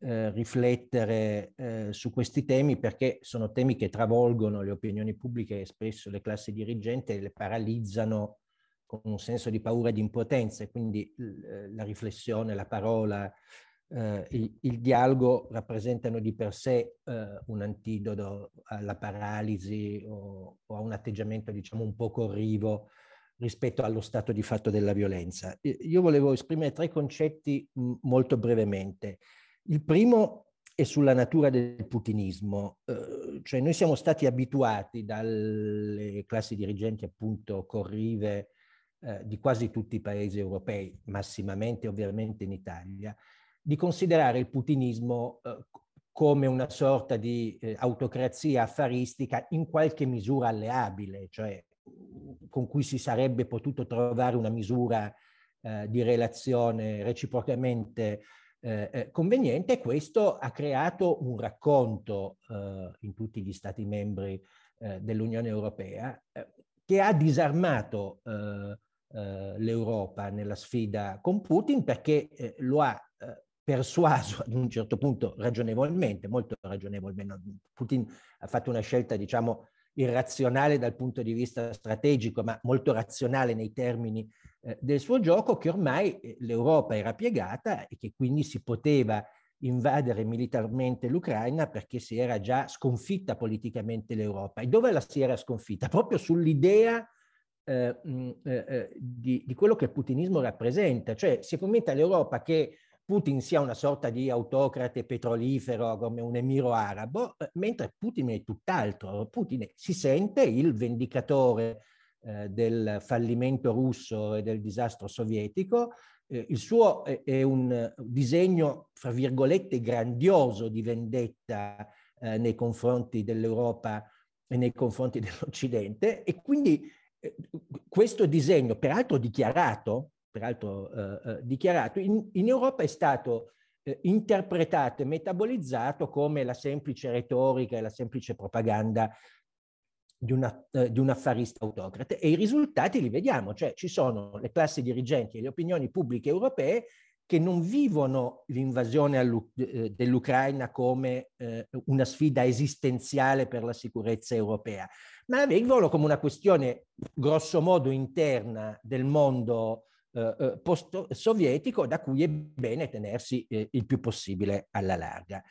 eh, riflettere eh, su questi temi perché sono temi che travolgono le opinioni pubbliche e spesso le classi dirigenti le paralizzano con un senso di paura e di impotenza e quindi la riflessione, la parola, eh, il, il, dialogo rappresentano di per sé eh, un antidoto alla paralisi o, o, a un atteggiamento diciamo un po' corrivo rispetto allo stato di fatto della violenza. Io volevo esprimere tre concetti molto brevemente. Il primo è sulla natura del putinismo, eh, cioè noi siamo stati abituati dalle classi dirigenti appunto corrive eh, di quasi tutti i paesi europei, massimamente ovviamente in Italia, di considerare il putinismo eh, come una sorta di eh, autocrazia affaristica in qualche misura alleabile, cioè con cui si sarebbe potuto trovare una misura eh, di relazione reciprocamente eh, eh, conveniente questo ha creato un racconto eh, in tutti gli Stati membri eh, dell'Unione Europea eh, che ha disarmato eh, l'Europa nella sfida con Putin perché lo ha persuaso ad un certo punto ragionevolmente, molto ragionevolmente. Putin ha fatto una scelta, diciamo, irrazionale dal punto di vista strategico, ma molto razionale nei termini eh, del suo gioco, che ormai eh, l'Europa era piegata e che quindi si poteva invadere militarmente l'Ucraina perché si era già sconfitta politicamente l'Europa. E dove la si era sconfitta? Proprio sull'idea eh, eh, eh, di, di, quello che il putinismo rappresenta, cioè si è convinta l'Europa che Putin sia una sorta di autocrate petrolifero come un emiro arabo, mentre Putin è tutt'altro. Putin si sente il vendicatore eh, del fallimento russo e del disastro sovietico. Eh, il suo è, è, un disegno, fra virgolette, grandioso di vendetta eh, nei confronti dell'Europa e nei confronti dell'Occidente e quindi eh, questo disegno, peraltro dichiarato, peraltro eh, dichiarato, in, in, Europa è stato interpretato e metabolizzato come la semplice retorica e la semplice propaganda di, una, eh, di un affarista autocrate e i risultati li vediamo, cioè ci sono le classi dirigenti e le opinioni pubbliche europee che non vivono l'invasione eh, dell'Ucraina come eh, una sfida esistenziale per la sicurezza europea, ma la vivono come una questione grossomodo interna del mondo eh, eh, post-sovietico da cui è bene tenersi eh, il più possibile alla larga.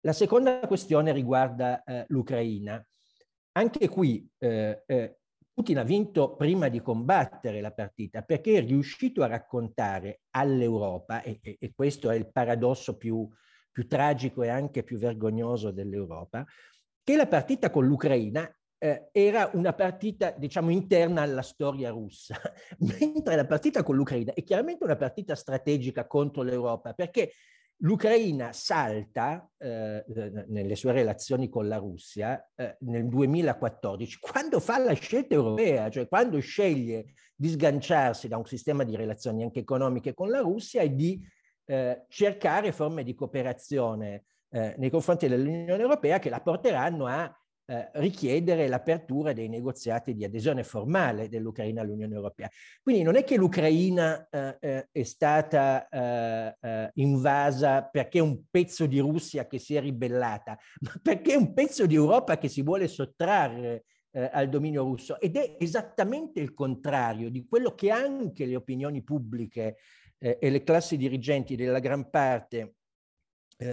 La seconda questione riguarda eh, l'Ucraina. Anche qui eh, eh, Putin ha vinto prima di combattere la partita perché è riuscito a raccontare all'Europa, e, e, e questo è il paradosso più, più tragico e anche più vergognoso dell'Europa, che la partita con l'Ucraina eh, era una partita, diciamo, interna alla storia russa, mentre la partita con l'Ucraina è chiaramente una partita strategica contro l'Europa, perché l'Ucraina salta eh, nelle sue relazioni con la Russia eh, nel 2014, quando fa la scelta europea, cioè quando sceglie di sganciarsi da un sistema di relazioni anche economiche con la Russia e di eh, cercare forme di cooperazione eh, nei confronti dell'Unione Europea che la porteranno a eh, richiedere l'apertura dei negoziati di adesione formale dell'Ucraina all'Unione Europea. Quindi non è che l'Ucraina eh, eh è stata eh, eh, invasa perché un pezzo di Russia che si è ribellata, ma perché un pezzo di Europa che si vuole sottrarre al dominio russo ed è esattamente il contrario di quello che anche le opinioni pubbliche e le classi dirigenti della gran parte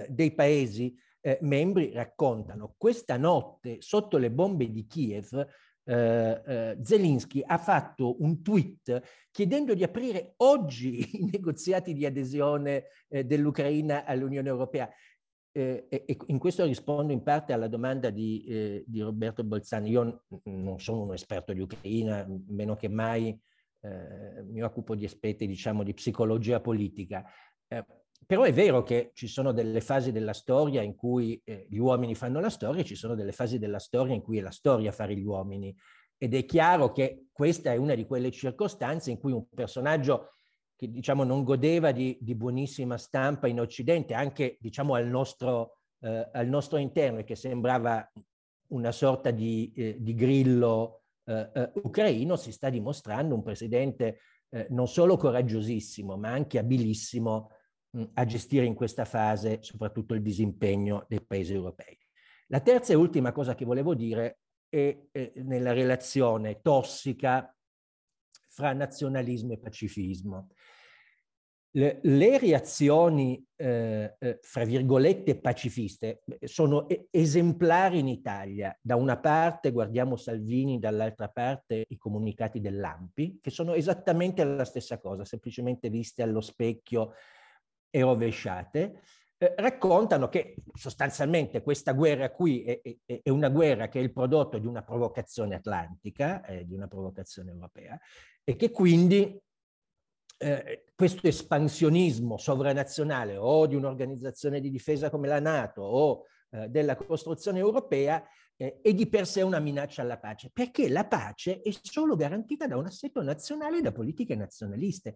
dei paesi eh, membri raccontano. Questa notte, sotto le bombe di Kiev, eh, eh, Zelensky ha fatto un tweet chiedendo di aprire oggi i negoziati di adesione eh, dell'Ucraina all'Unione Europea. Eh, e in questo rispondo in parte alla domanda di, eh, di Roberto Bolzani. Io non sono un esperto di Ucraina, meno che mai mi occupo di aspetti, diciamo, di psicologia politica. Eh, però è vero che ci sono delle fasi della storia in cui eh, gli uomini fanno la storia, e ci sono delle fasi della storia in cui è la storia fare gli uomini. Ed è chiaro che questa è una di quelle circostanze in cui un personaggio che diciamo non godeva di, di buonissima stampa in Occidente, anche diciamo al nostro, eh, al nostro interno, e che sembrava una sorta di, eh, di grillo eh, eh ucraino, si sta dimostrando un presidente eh, non solo coraggiosissimo, ma anche abilissimo a gestire in questa fase soprattutto il disimpegno dei paesi europei. La terza e ultima cosa che volevo dire è, è nella relazione tossica fra nazionalismo e pacifismo. Le, le reazioni, eh, eh, fra virgolette, pacifiste sono esemplari in Italia. Da una parte guardiamo Salvini, dall'altra parte i comunicati dell'AMPI, che sono esattamente la stessa cosa, semplicemente viste allo specchio e rovesciate. Eh, raccontano che sostanzialmente questa guerra qui è, è, è, una guerra che è il prodotto di una provocazione atlantica, eh, di una provocazione europea, e che quindi eh, questo espansionismo sovranazionale o di un'organizzazione di difesa come la Nato o eh, della costruzione europea eh, è di per sé una minaccia alla pace, perché la pace è solo garantita da un assetto nazionale e da politiche nazionaliste.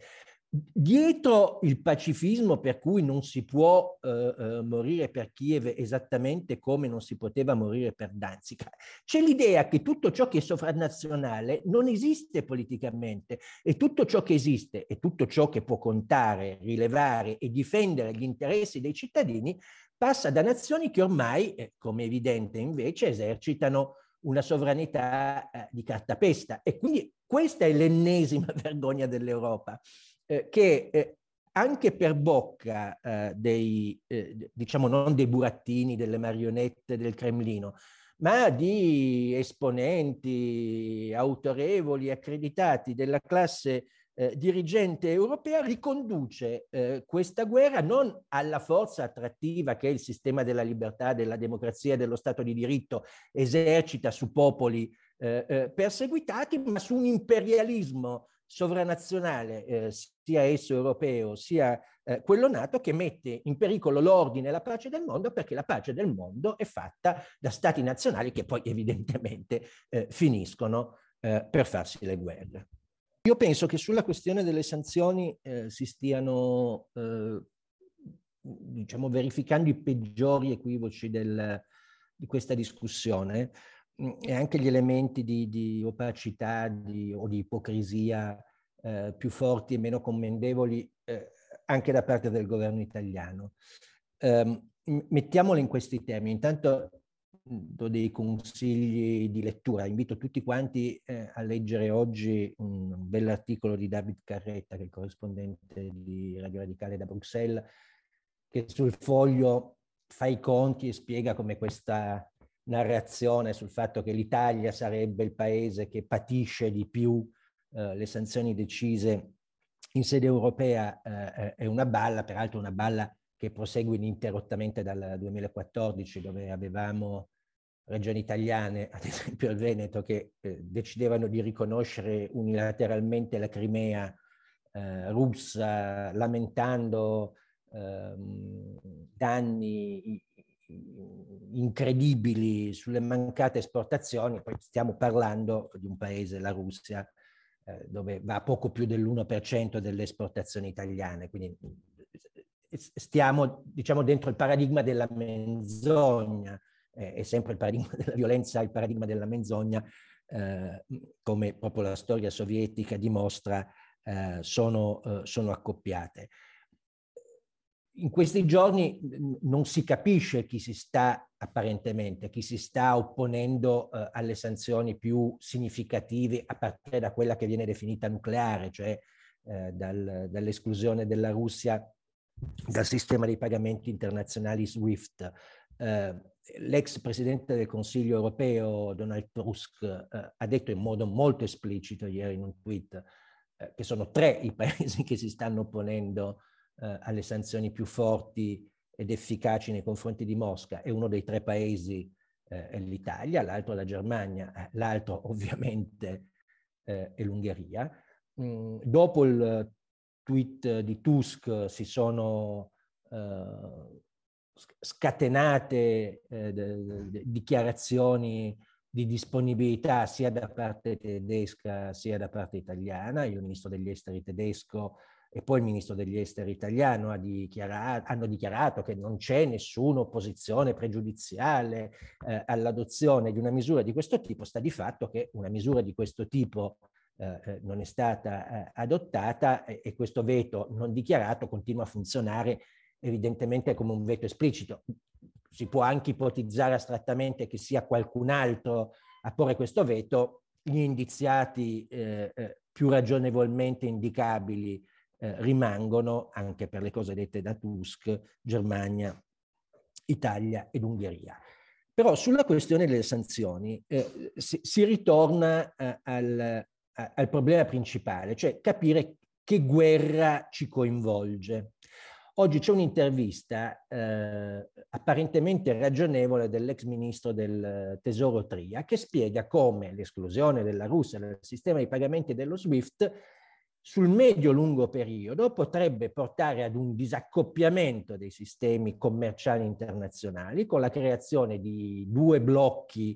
Dietro il pacifismo per cui non si può eh, eh, morire per Kiev esattamente come non si poteva morire per Danzica, c'è l'idea che tutto ciò che è sovranazionale non esiste politicamente e tutto ciò che esiste e tutto ciò che può contare, rilevare e difendere gli interessi dei cittadini passa da nazioni che ormai, eh, come evidente invece, esercitano una sovranità eh, di cartapesta. E quindi questa è l'ennesima vergogna dell'Europa eh, che eh, anche per bocca eh, dei, eh, diciamo non dei burattini, delle marionette del Cremlino, ma di esponenti autorevoli, accreditati della classe eh, dirigente europea riconduce eh, questa guerra non alla forza attrattiva che il sistema della libertà, della democrazia dello Stato di diritto esercita su popoli eh, eh perseguitati, ma su un imperialismo sovranazionale, eh, sia esso europeo sia eh, quello nato, che mette in pericolo l'ordine e la pace del mondo perché la pace del mondo è fatta da stati nazionali che poi evidentemente finiscono per farsi le guerre. Io penso che sulla questione delle sanzioni eh, si stiano eh, diciamo, verificando i peggiori equivoci del, di questa discussione e anche gli elementi di, di opacità di, o di ipocrisia eh, più forti e meno commendevoli eh, anche da parte del governo italiano. Eh, mettiamolo in questi termini. Intanto do dei consigli di lettura. Invito tutti quanti eh, a leggere oggi un bell'articolo di David Carretta, che è il corrispondente di Radio Radicale da Bruxelles, che sul foglio fa i conti e spiega come questa narrazione sul fatto che l'Italia sarebbe il paese che patisce di più eh, le sanzioni decise in sede europea eh, è una balla, peraltro una balla che prosegue ininterrottamente dal 2014 dove avevamo regioni italiane, ad esempio il Veneto, che eh, decidevano di riconoscere unilateralmente la Crimea eh, russa, lamentando ehm, danni incredibili sulle mancate esportazioni, poi stiamo parlando di un paese, la Russia, eh, dove va poco più dell'1% delle esportazioni italiane, quindi eh, stiamo diciamo dentro il paradigma della menzogna, eh, è sempre il paradigma della violenza, il paradigma della menzogna, eh, come proprio la storia sovietica dimostra, eh, sono, sono accoppiate in questi giorni non si capisce chi si sta apparentemente, chi si sta opponendo eh, alle sanzioni più significative a partire da quella che viene definita nucleare, cioè eh, dal, dall'esclusione della Russia dal sistema dei pagamenti internazionali SWIFT. Eh, l'ex presidente del Consiglio europeo Donald Tusk eh, ha detto in modo molto esplicito ieri in un tweet eh, che sono tre i paesi che si stanno opponendo eh, alle sanzioni più forti ed efficaci nei confronti di Mosca e uno dei tre paesi eh, è l'Italia, l'altro la Germania, eh, l'altro ovviamente è l'Ungheria. Mm, dopo il tweet di Tusk si sono scatenate eh, dichiarazioni di disponibilità sia da parte tedesca sia da parte italiana. Il ministro degli esteri tedesco e poi il ministro degli esteri italiano ha dichiarato, hanno dichiarato che non c'è nessuna opposizione pregiudiziale eh, all'adozione di una misura di questo tipo, sta di fatto che una misura di questo tipo eh, eh non è stata eh, adottata e, e questo veto non dichiarato continua a funzionare evidentemente come un veto esplicito. Si può anche ipotizzare astrattamente che sia qualcun altro a porre questo veto, gli indiziati eh, eh più ragionevolmente indicabili eh, rimangono, anche per le cose dette da Tusk, Germania, Italia ed Ungheria. Però sulla questione delle sanzioni eh, si, si, ritorna eh, al, al problema principale, cioè capire che guerra ci coinvolge. Oggi c'è un'intervista eh, apparentemente ragionevole dell'ex ministro del Tesoro Tria che spiega come l'esclusione della Russia dal sistema di pagamenti dello SWIFT sul medio-lungo periodo potrebbe portare ad un disaccoppiamento dei sistemi commerciali internazionali con la creazione di due blocchi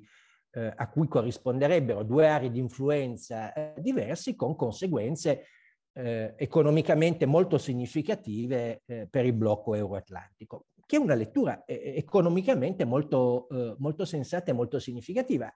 eh, a cui corrisponderebbero due aree di influenza eh, diversi con conseguenze eh, economicamente molto significative eh, per il blocco euroatlantico, che è una lettura eh, economicamente molto, eh, molto sensata e molto significativa,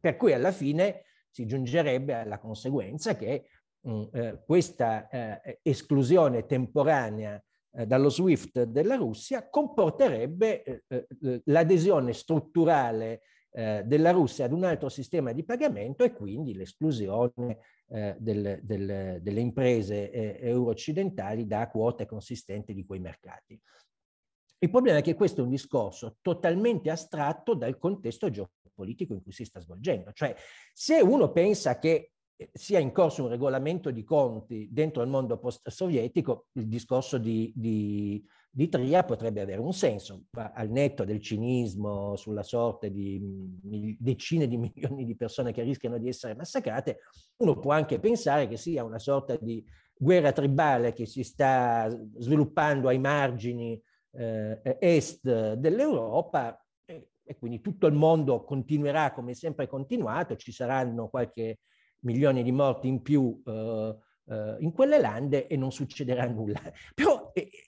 per cui alla fine si giungerebbe alla conseguenza che Mm, eh, questa eh, esclusione temporanea eh, dallo SWIFT della Russia comporterebbe eh, eh, l'adesione strutturale eh, della Russia ad un altro sistema di pagamento e quindi l'esclusione del, del, delle imprese euro-occidentali da quote consistenti di quei mercati. Il problema è che questo è un discorso totalmente astratto dal contesto geopolitico in cui si sta svolgendo. Cioè, se uno pensa che sia in corso un regolamento di conti dentro il mondo post-sovietico, il discorso di, di, di, Tria potrebbe avere un senso, al netto del cinismo sulla sorte di decine di milioni di persone che rischiano di essere massacrate, uno può anche pensare che sia una sorta di guerra tribale che si sta sviluppando ai margini eh, est dell'Europa e, e quindi tutto il mondo continuerà come sempre continuato, ci saranno qualche milioni di morti in più eh, eh, in quelle lande e non succederà nulla. Però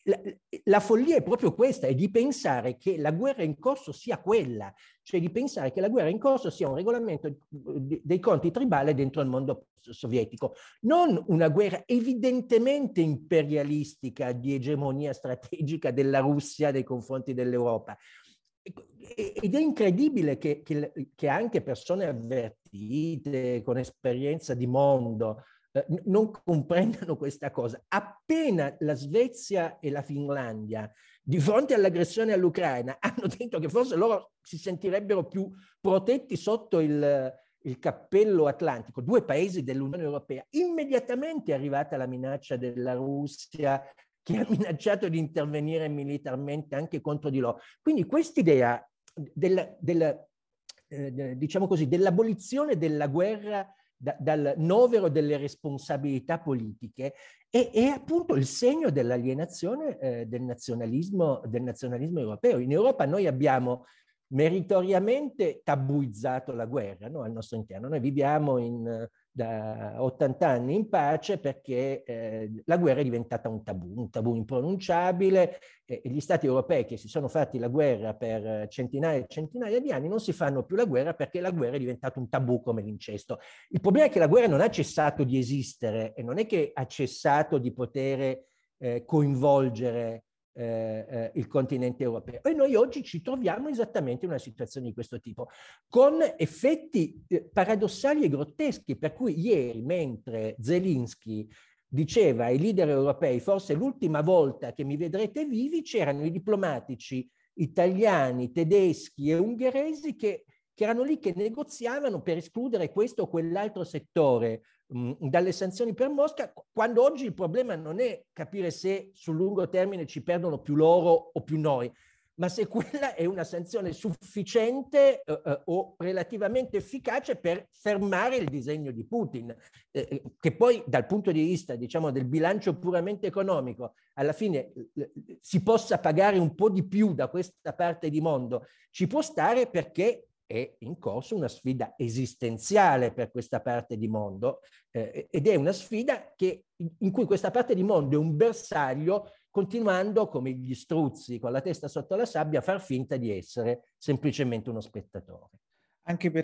la, la, follia è proprio questa, è di pensare che la guerra in corso sia quella, cioè di pensare che la guerra in corso sia un regolamento dei conti tribali dentro il mondo sovietico, non una guerra evidentemente imperialistica di egemonia strategica della Russia nei confronti dell'Europa, ed è incredibile che, che, che, anche persone avvertite, con esperienza di mondo, eh, non comprendano questa cosa. Appena la Svezia e la Finlandia, di fronte all'aggressione all'Ucraina, hanno detto che forse loro si sentirebbero più protetti sotto il, il cappello atlantico, due paesi dell'Unione Europea, immediatamente è arrivata la minaccia della Russia che ha minacciato di intervenire militarmente anche contro di loro. Quindi quest'idea della, della, eh, diciamo così, dell'abolizione della guerra da, dal novero delle responsabilità politiche è, è appunto il segno dell'alienazione eh, del, nazionalismo, del nazionalismo europeo. In Europa noi abbiamo meritoriamente tabuizzato la guerra no? al nostro interno. Noi viviamo in da 80 anni in pace perché eh, la guerra è diventata un tabù, un tabù impronunciabile e, gli stati europei che si sono fatti la guerra per centinaia e centinaia di anni non si fanno più la guerra perché la guerra è diventata un tabù come l'incesto. Il problema è che la guerra non ha cessato di esistere e non è che ha cessato di poter eh, coinvolgere eh, eh, il continente europeo. E noi oggi ci troviamo esattamente in una situazione di questo tipo, con effetti eh, paradossali e grotteschi, per cui ieri, mentre Zelensky diceva ai leader europei, forse l'ultima volta che mi vedrete vivi, c'erano i diplomatici italiani, tedeschi e ungheresi che, che erano lì che negoziavano per escludere questo o quell'altro settore dalle sanzioni per Mosca, quando oggi il problema non è capire se sul lungo termine ci perdono più loro o più noi, ma se quella è una sanzione sufficiente eh, eh, o relativamente efficace per fermare il disegno di Putin, eh, eh che poi dal punto di vista diciamo, del bilancio puramente economico, alla fine eh, si possa pagare un po' di più da questa parte di mondo, ci può stare perché è in corso una sfida esistenziale per questa parte di mondo eh, ed è una sfida che, in cui questa parte di mondo è un bersaglio continuando come gli struzzi con la testa sotto la sabbia a far finta di essere semplicemente uno spettatore. Anche per